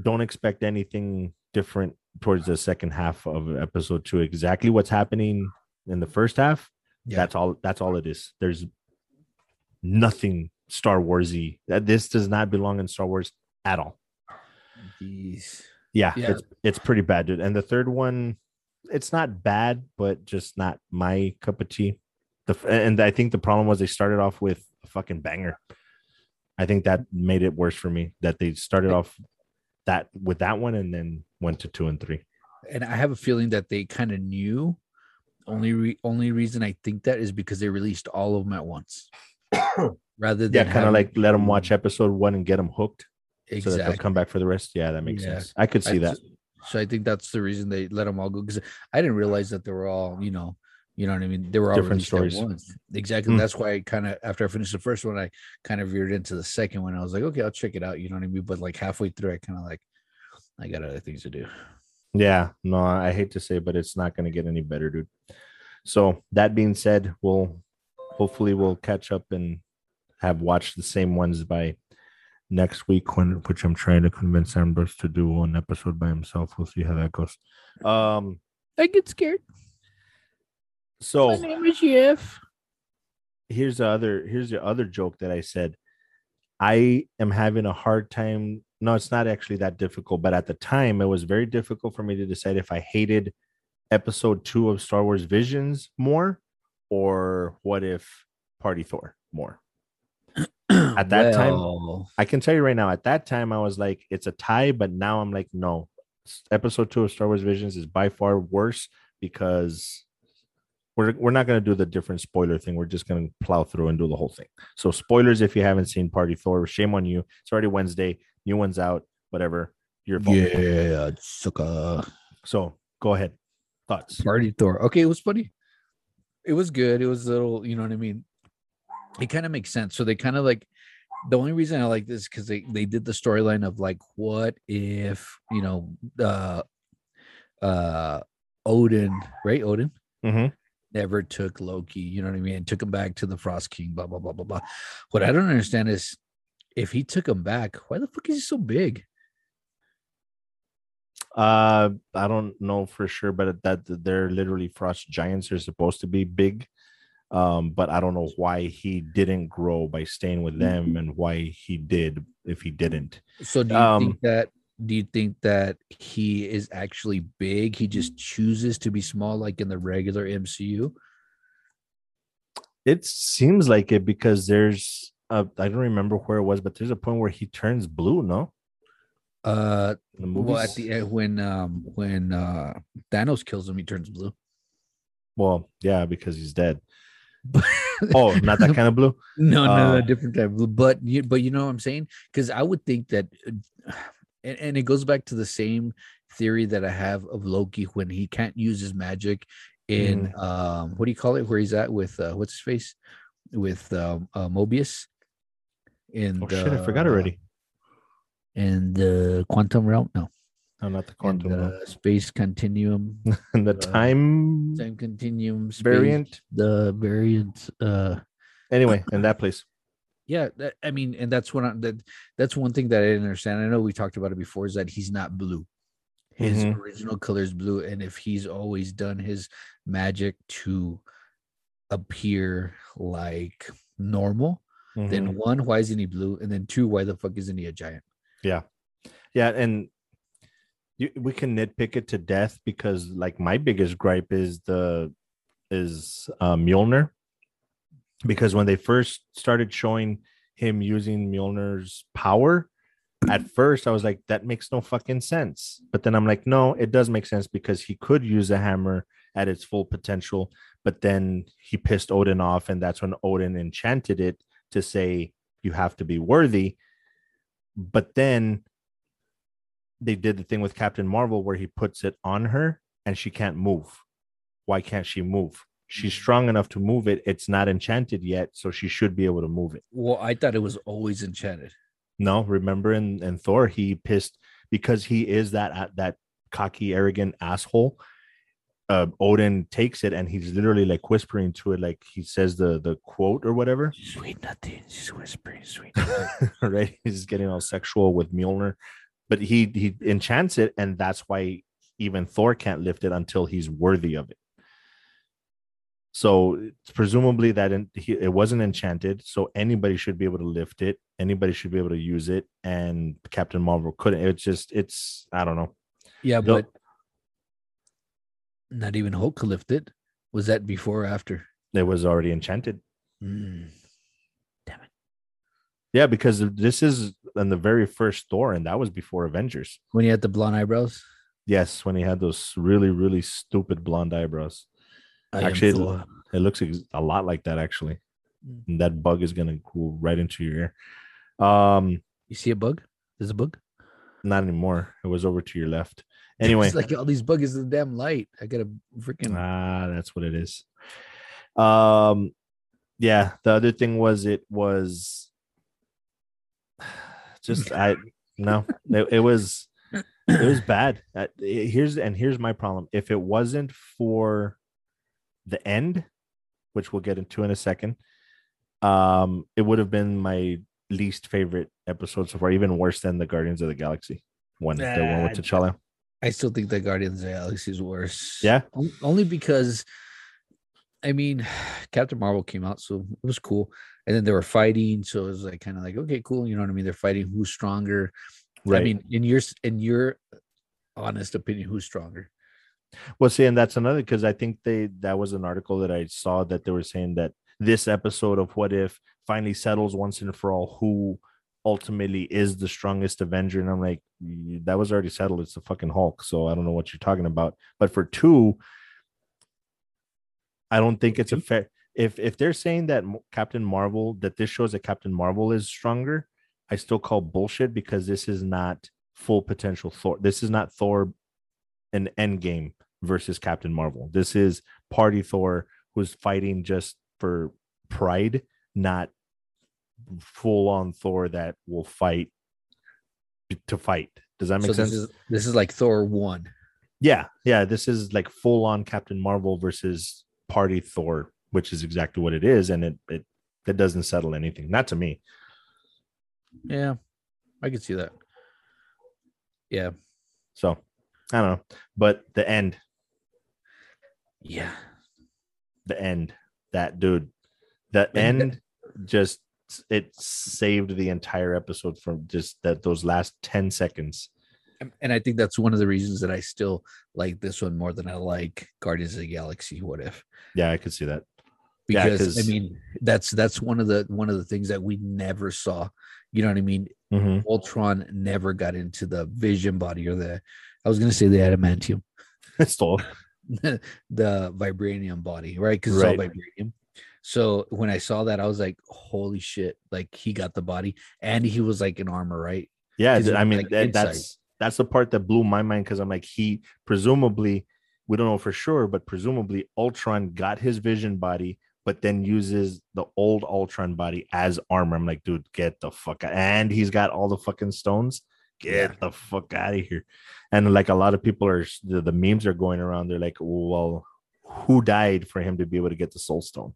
don't expect anything different towards the second half of episode two. Exactly what's happening in the first half. Yeah. That's all. That's all it is. There's nothing Star Warsy. That this does not belong in Star Wars at all. Jeez. Yeah, Yeah. it's it's pretty bad, dude. And the third one, it's not bad, but just not my cup of tea. The and I think the problem was they started off with a fucking banger. I think that made it worse for me that they started off that with that one and then went to two and three. And I have a feeling that they kind of knew. Only re- only reason I think that is because they released all of them at once, rather than Yeah, kind of having like let them watch episode one and get them hooked, so that exactly. they'll come back for the rest. Yeah, that makes Yeah. sense. I could see I- that. So I think that's the reason they let them all go because I didn't realize that they were all, you know, you know what I mean. They were all Different stories. Exactly. Mm. That's why I kind of after I finished the first one, I kind of veered into the second one. I was like, okay, I'll check it out. You know what I mean? But like halfway through, I kind of like, I got other things to do. Yeah, no, I hate to say, but it's not going to get any better, dude. So that being said, we'll hopefully we'll catch up and have watched the same ones by next week, when which I'm trying to convince Ambrose to do one episode by himself. We'll see how that goes. Um, I get scared. so my name is Jeff. here's the other here's the other joke that I said. I am having a hard time. No, it's not actually that difficult, but at the time it was very difficult for me to decide if I hated episode two of Star Wars Visions more or what if Party Thor more. At that time- I can tell you right now, at that time I was like, it's a tie, but now I'm like, no. Episode two of Star Wars Visions is by far worse because we're we're not gonna do the different spoiler thing. We're just gonna plow through and do the whole thing. So spoilers if you haven't seen Party Thor, shame on you. It's already Wednesday, new one's out, whatever. Your fault. yeah, sucker. So go ahead. Thoughts. Party Thor. Okay, it was funny. It was good. It was a little, you know what I mean? It kind of makes sense. So they kind of like the only reason I like this because they they did the storyline of like, what if you know uh uh Odin, right? Odin Mhm. never took Loki, you know what I mean? Took him back to the Frost King, blah blah blah blah blah. What I don't understand is if he took him back, why the fuck is he so big? Uh I don't know for sure, but that they're literally frost giants. They're supposed to be big. Um, but I don't know why he didn't grow by staying with them and why he did if he didn't. So do you Um, think that do you think that he is actually big? He just chooses to be small like in the regular MCU? It seems like it because there's a, I don't remember where it was, but there's a point where he turns blue, no? Uh well at the end when um when uh Thanos kills him, he turns blue. well, yeah, because he's dead. Oh, not that kind of blue. no, no, Oh. no, different type. of blue. But you, but you know what I'm saying? Because I would think that, uh, and, and it goes back to the same theory that I have of Loki when he can't use his magic in Mm-hmm. um what do you call it? Where he's at with uh, what's his face with um, uh, Mobius. In Oh shit, I forgot the- already. In the quantum realm, no, No, not the quantum. the realm. space continuum, And the uh, time time continuum space, variant. the variant. Uh, Anyway, in that place. yeah that, i mean and that's what i that that's one thing that i didn't understand i know we talked about it before is that he's not blue his Mhm. original color is blue and if he's always done his magic to appear like normal Mhm. then one why isn't he blue and then two why the fuck isn't he a giant Yeah, Yeah, and we can nitpick it to death because, like, my biggest gripe is the is uh, Mjolnir, because when they first started showing him using Mjolnir's power, at first I was like, that makes no fucking sense. But then I'm like, no, it does make sense because he could use a hammer at its full potential, but then he pissed Odin off, and that's when Odin enchanted it to say you have to be worthy. But then they did the thing with Captain Marvel where he puts it on her and she can't move. Why can't she move? She's strong enough to move it. It's not enchanted yet, so she should be able to move it. well i thought it was always enchanted No, remember in, in Thor, he pissed because he is that that cocky, arrogant asshole. Uh, Odin takes it and he's literally like whispering to it, like he says the the quote or whatever. sweet nothing she's whispering sweet right? He's getting all sexual with Mjolnir, but he he enchants it, and that's why even Thor can't lift it until he's worthy of it. So it's presumably that in, he, it wasn't enchanted, so anybody should be able to lift it. Anybody should be able to use it, and Captain Marvel couldn't. It's just it's I don't know. yeah but not even hulk could lift it was that before or after It was already enchanted. Mm. Yeah, because this is in the very first Thor, and that was before Avengers. when he had the blonde eyebrows Yes, when he had those really really stupid blonde eyebrows. I Actually, Thor. It looks a lot like that actually. Mm. And that bug is gonna go right into your ear. Um, You see a bug? There's a bug. not anymore. It was over to your left. Anyway, it's like all these bugs in the damn light. I gotta freaking. ah, that's what it is. Um, yeah. The other thing was it was just I no, it, it was it was bad. Uh, here's and here's my problem. If it wasn't for the end, which we'll get into in a second, um, it would have been my least favorite episode so far, even worse than the Guardians of the Galaxy one, the one with Nah, T'Challa. I still think that Guardians of the Galaxy is worse. Yeah? On- Only because, I mean, Captain Marvel came out, so it was cool. And then they were fighting, so it was like kind of like okay, cool. You know what I mean? They're fighting. Who's stronger? Right. I mean, in your in your honest opinion, who's stronger? Well, see, and that's another because I think they that was an article that I saw that they were saying that this episode of What If finally settles once and for all who ultimately is the strongest Avenger, and I'm like, that was already settled. It's the fucking Hulk. So I don't know what you're talking about. But for two, I don't think it's a mm-hmm. fair. If if they're saying that Captain Marvel that this shows that Captain Marvel is stronger, I still call bullshit because this is not full potential Thor. This is not Thor an Endgame versus Captain Marvel. This is Party Thor who's fighting just for pride, not full on Thor that will fight to fight. Does that make so sense? this is this is like Thor one. yeah, yeah. This is like full on Captain Marvel versus Party Thor, which is exactly what it is, and it it that doesn't settle anything. Not to me. Yeah, I can see that. Yeah, So I don't know, but the end, yeah. the end, that dude, the end, just it saved the entire episode from just that those last ten seconds. And- I think that's one of the reasons that I still like this one more than I like Guardians of the Galaxy. What if? Yeah, I could see that. Yeah, I mean, that's that's one of the one of the things that we never saw. You know what I mean? Mhm. Ultron never got into the Vision body or the I was gonna say the adamantium, Stole. the vibranium body, right? Because Right. it's all vibranium. So when I saw that, I was like, "Holy shit!" Like he got the body, and he was like in armor, right? Yeah, I mean like, that, that's that's the part that blew my mind because I'm like he presumably we don't know for sure, but presumably Ultron got his Vision body, but then uses the old Ultron body as armor. I'm like, dude, get the fuck out! And he's got all the fucking stones. Get Yeah. the fuck out of here! And like a lot of people are the, the memes are going around. They're like, well, who died for him to be able to get the Soul Stone?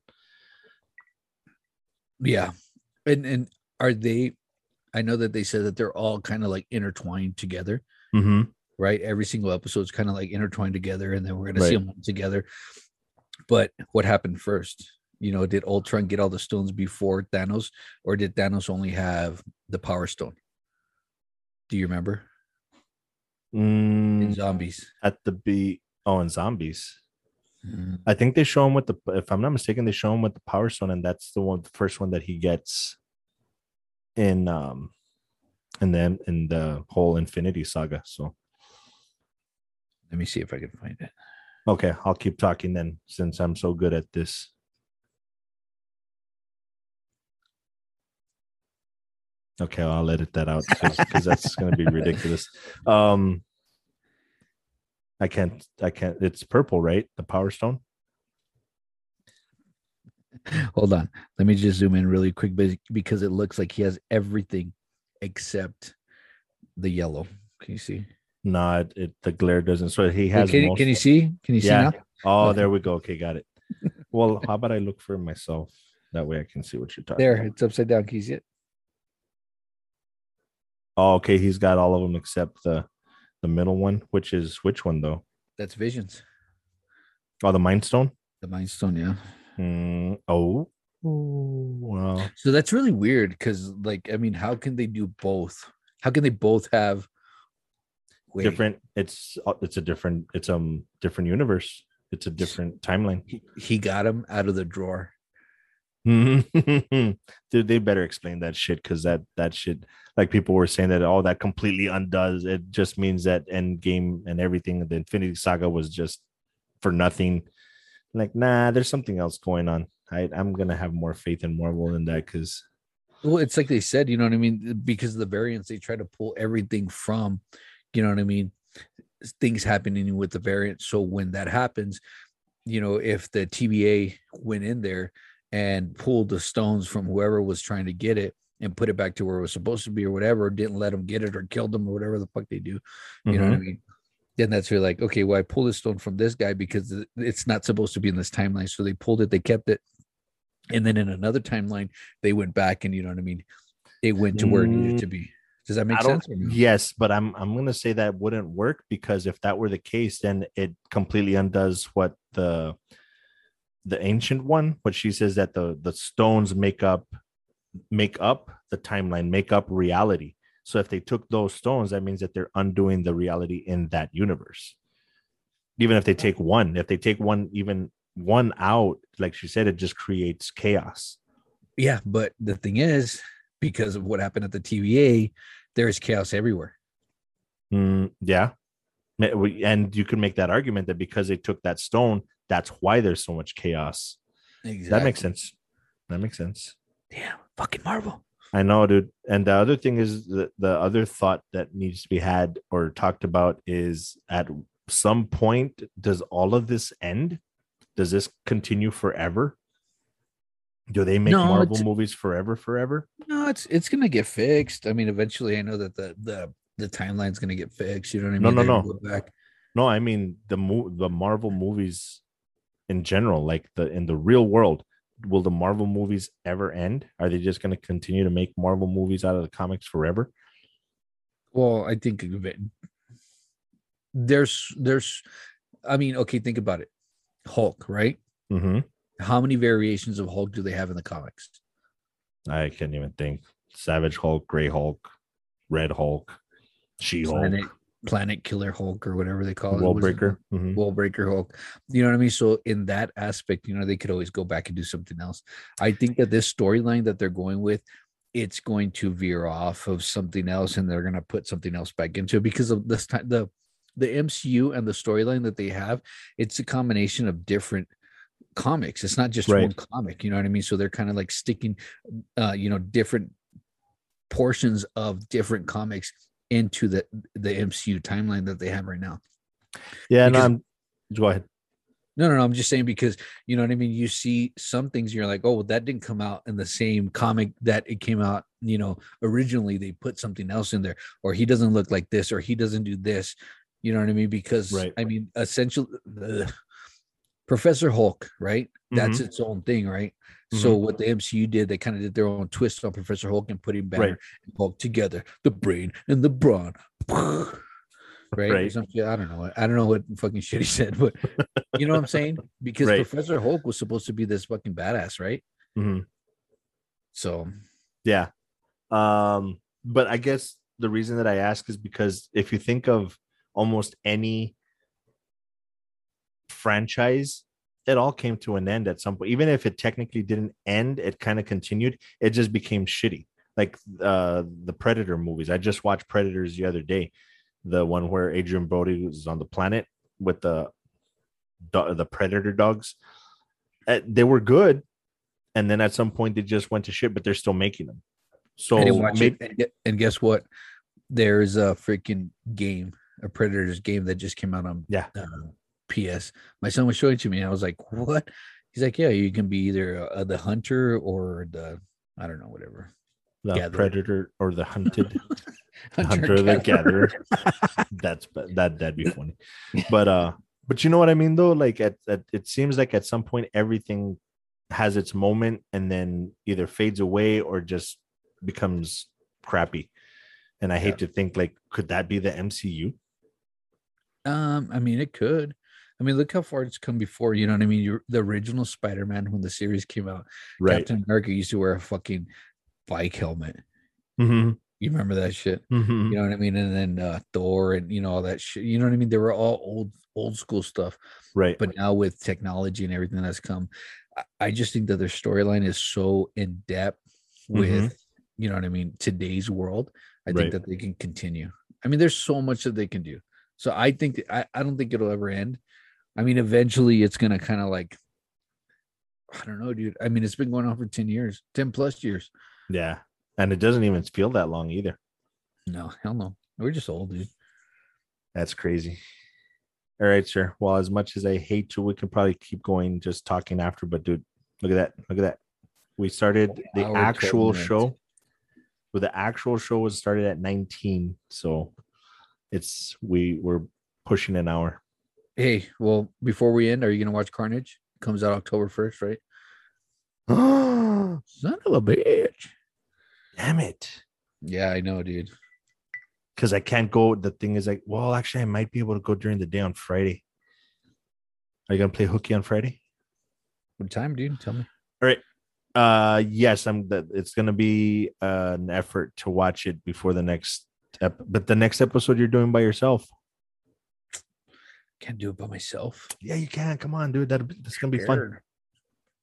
Yeah, and and are they? I know that they said that they're all kind of like intertwined together, Mm-hmm. right? Every single episode is kind of like intertwined together, and then we're gonna see them all together. But what happened first? You know, did Ultron get all the stones before Thanos, or did Thanos only have the Power Stone? Do you remember? In Mm, zombies. at the be oh, and zombies. I think they show him with the if I'm not mistaken, they show him with the power stone, and that's the one the first one that he gets in um in the in the whole Infinity Saga. So Let me see if I can find it. okay, I'll keep talking then since I'm so good at this. Okay, I'll edit that out because that's gonna be ridiculous. Um I can't I can't it's purple, right? The power stone. Hold on. Let me just zoom in really quick be- because it looks like he has everything except the yellow. Can you see? No, it, it the glare doesn't. So he has. can, you- most can you see? Can you see now? Oh, Okay. there we go. Okay, got it. Well, how about I look for myself? That way I can see what you're talking. There, about. it's upside down. Can you see it? Oh, okay. He's got all of them except the the middle one, which is which one though? That's visions. Oh, the Mind Stone. The Mind Stone, yeah. Hmm. oh. Ooh, well, So that's really weird because, like, I mean, how can they do both? How can they both have Wait, different. It's uh, it's a different. It's um different universe. It's a different timeline. He, he got him out of the drawer. Dude, they better explain that shit because that that shit, like people were saying that oh that completely undoes. It just means that end game and everything. The Infinity Saga was just for nothing. Like nah, there's something else going on. I I'm gonna have more faith in Marvel than that because Well, it's like they said, you know what I mean? Because of the variants, they try to pull everything from, you know what I mean? Things happening with the variant. So when that happens, you know, if the TVA went in there and pulled the stones from whoever was trying to get it and put it back to where it was supposed to be or whatever, didn't let them get it or killed them or whatever the fuck they do, you know what I Mhm. mean? Then that's where like, okay, well, I pull this stone from this guy because it's not supposed to be in this timeline. So they pulled it, they kept it. And then in another timeline, they went back and you know what I mean? It went to where it needed to mm. be. Does that make sense? no? yes, but I'm I'm gonna say that wouldn't work because if that were the case, then it completely undoes what the the ancient one. but she says that the the stones make up make up the timeline, make up reality. So if they took those stones, that means that they're undoing the reality in that universe. Even if they take one, if they take one, even one out, like she said, it just creates chaos. Yeah, but the thing is, because of what happened at the TVA, there is chaos everywhere. Mm, yeah. And you can make that argument that because they took that stone, that's why there's so much chaos. Exactly. That makes sense. That makes sense. Damn, fucking Marvel. I know, dude. And the other thing is the, the other thought that needs to be had or talked about is at some point, does all of this end? Does this continue forever? Do they make No, Marvel movies forever, forever? No, it's it's gonna get fixed. I mean, eventually, I know that the the the timeline's gonna get fixed. You know what I mean? no, They're no. Back. No, I mean the mo- the Marvel movies in general, like the in the real world. Will the Marvel movies ever end? Are they just going to continue to make Marvel movies out of the comics forever? Well, I think there's there's, I mean, okay, think about it. Hulk, right? Mm-hmm. How many variations of Hulk do they have in the comics? I can't even think. Savage Hulk, Gray Hulk, Red Hulk, She Hulk, Planet Planet Killer Hulk or whatever they call it. Wall What is it Breaker. Mhm. wall breaker Hulk. You know what I mean? So in that aspect, you know, they could always go back and do something else. I think that this storyline that they're going with, it's going to veer off of something else, and they're gonna put something else back into it because of this time the the MCU and the storyline that they have, it's a combination of different comics. It's not just Right. one comic. You know what I mean? So they're kind of like sticking, uh, you know, different portions of different comics into the the MCU timeline that they have right now. Yeah, no, Because- I'm, go ahead. No, no, no. I'm just saying because you know what I mean. You see some things, you're like, oh, well, that didn't come out in the same comic that it came out. You know, originally they put something else in there, or he doesn't look like this, or he doesn't do this. You know what I mean? Because Right. I mean, essentially, ugh. Professor Hulk, right? That's Mm-hmm. its own thing, right? So what the MCU did, they kind of did their own twist on Professor Hulk and putting Banner Right. and Hulk together, the brain and the brawn. Right? Right. I don't know. I don't know what fucking shit he said, but you know what I'm saying? Because Right. Professor Hulk was supposed to be this fucking badass, right? Mhm. So Yeah. Um, but I guess the reason that I ask is because if you think of almost any franchise, it all came to an end at some point. Even if it technically didn't end, it kind of continued. It just became shitty. Like uh the Predator movies. I just watched Predators the other day. The one where Adrien Brody was on the planet with the the Predator dogs. Uh, they were good, and then at some point they just went to shit, but they're still making them. So I didn't watch maybe, it. And guess what? There's a freaking game, a Predators game that just came out on Yeah. uh, PS. My son was showing it to me, and I was like, "What?" He's like, "Yeah, you can be either uh, the hunter or the I don't know, whatever." the gatherer. predator or the hunted hunter the gatherer. That's that that'd be funny. But uh, but you know what I mean though. Like at, at it seems like at some point everything has its moment and then either fades away or just becomes crappy. And I hate to think like, could that be the MCU? Um, I mean, it could. I mean, look how far it's come before. You know what I mean? You're, the original Spider-Man when the series came out, Captain America used to wear a fucking bike helmet. Mhm, You remember that shit? mhm. You know what I mean? And then uh, Thor and you know all that shit. You know what I mean? They were all old, old school stuff. Right. But now with technology and everything that's come, I, I just think that their storyline is so in depth with, you know what I mean, today's world. I Right. think that they can continue. I mean, there's so much that they can do. So I think I, I don't think it'll ever end. I mean, eventually it's gonna kind of like I don't know, dude. I mean, it's been going on for 10 years, 10 plus years. yeah. And it doesn't even feel that long either. No, hell no. We're just old, dude. That's crazy. All right, sir. Well, as much as I hate to, we can probably keep going just talking after. But dude, look at that. Look at that. We started the Hour, actual show. Well, the actual show was started at 19. So it's we were pushing an hour. Hey, well, before we end, are you gonna watch Carnage? It Comes out October 1st, right? Son of a bitch. Damn it. Yeah, I know, dude. Because I can't go. The thing is like, well, actually, I might be able to go during the day on Friday. Are you gonna play hooky on Friday? What time, dude? Tell me. All right. Uh yes, I'm that it's gonna be uh, an effort to watch it before the next ep- but the next episode you're doing by yourself. Can't do it by myself. Yeah, you can. Come on, dude. That that's gonna be fun.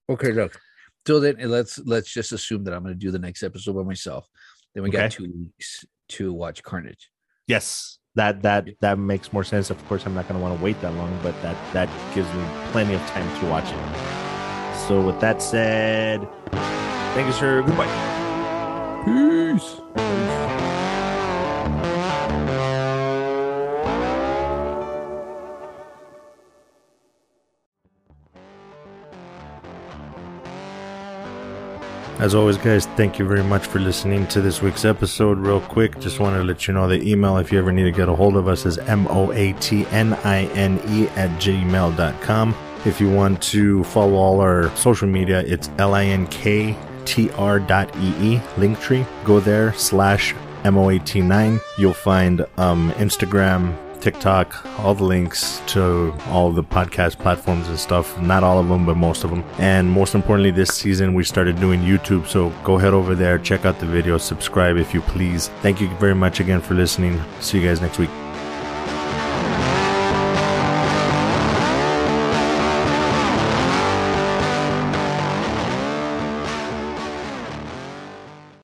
Okay, look. So then let's let's just assume that I'm gonna do the next episode by myself. Then we got two weeks to watch Carnage. Yes. That that that makes more sense. Of course, I'm not gonna want to wait that long, but that that gives me plenty of time to watch it. So with that said, thank you, sir. Goodbye. Peace. As always, guys, thank you very much for listening to this week's episode. Real quick, just wanted to let you know the email if you ever need to get a hold of us is m-o-a-t-n-i-n-e at gmail.com. If you want to follow all our social media, it's l-i-n-k-t-r dot e-e, Linktree. Go there, slash M-O-A-T-9. You'll find um, Instagram, TikTok, all the links to all the podcast platforms and stuff. Not all of them, but most of them. And most importantly, this season we started doing YouTube. So go head over there, check out the video, subscribe if you please. Thank you very much again for listening. See you guys next week.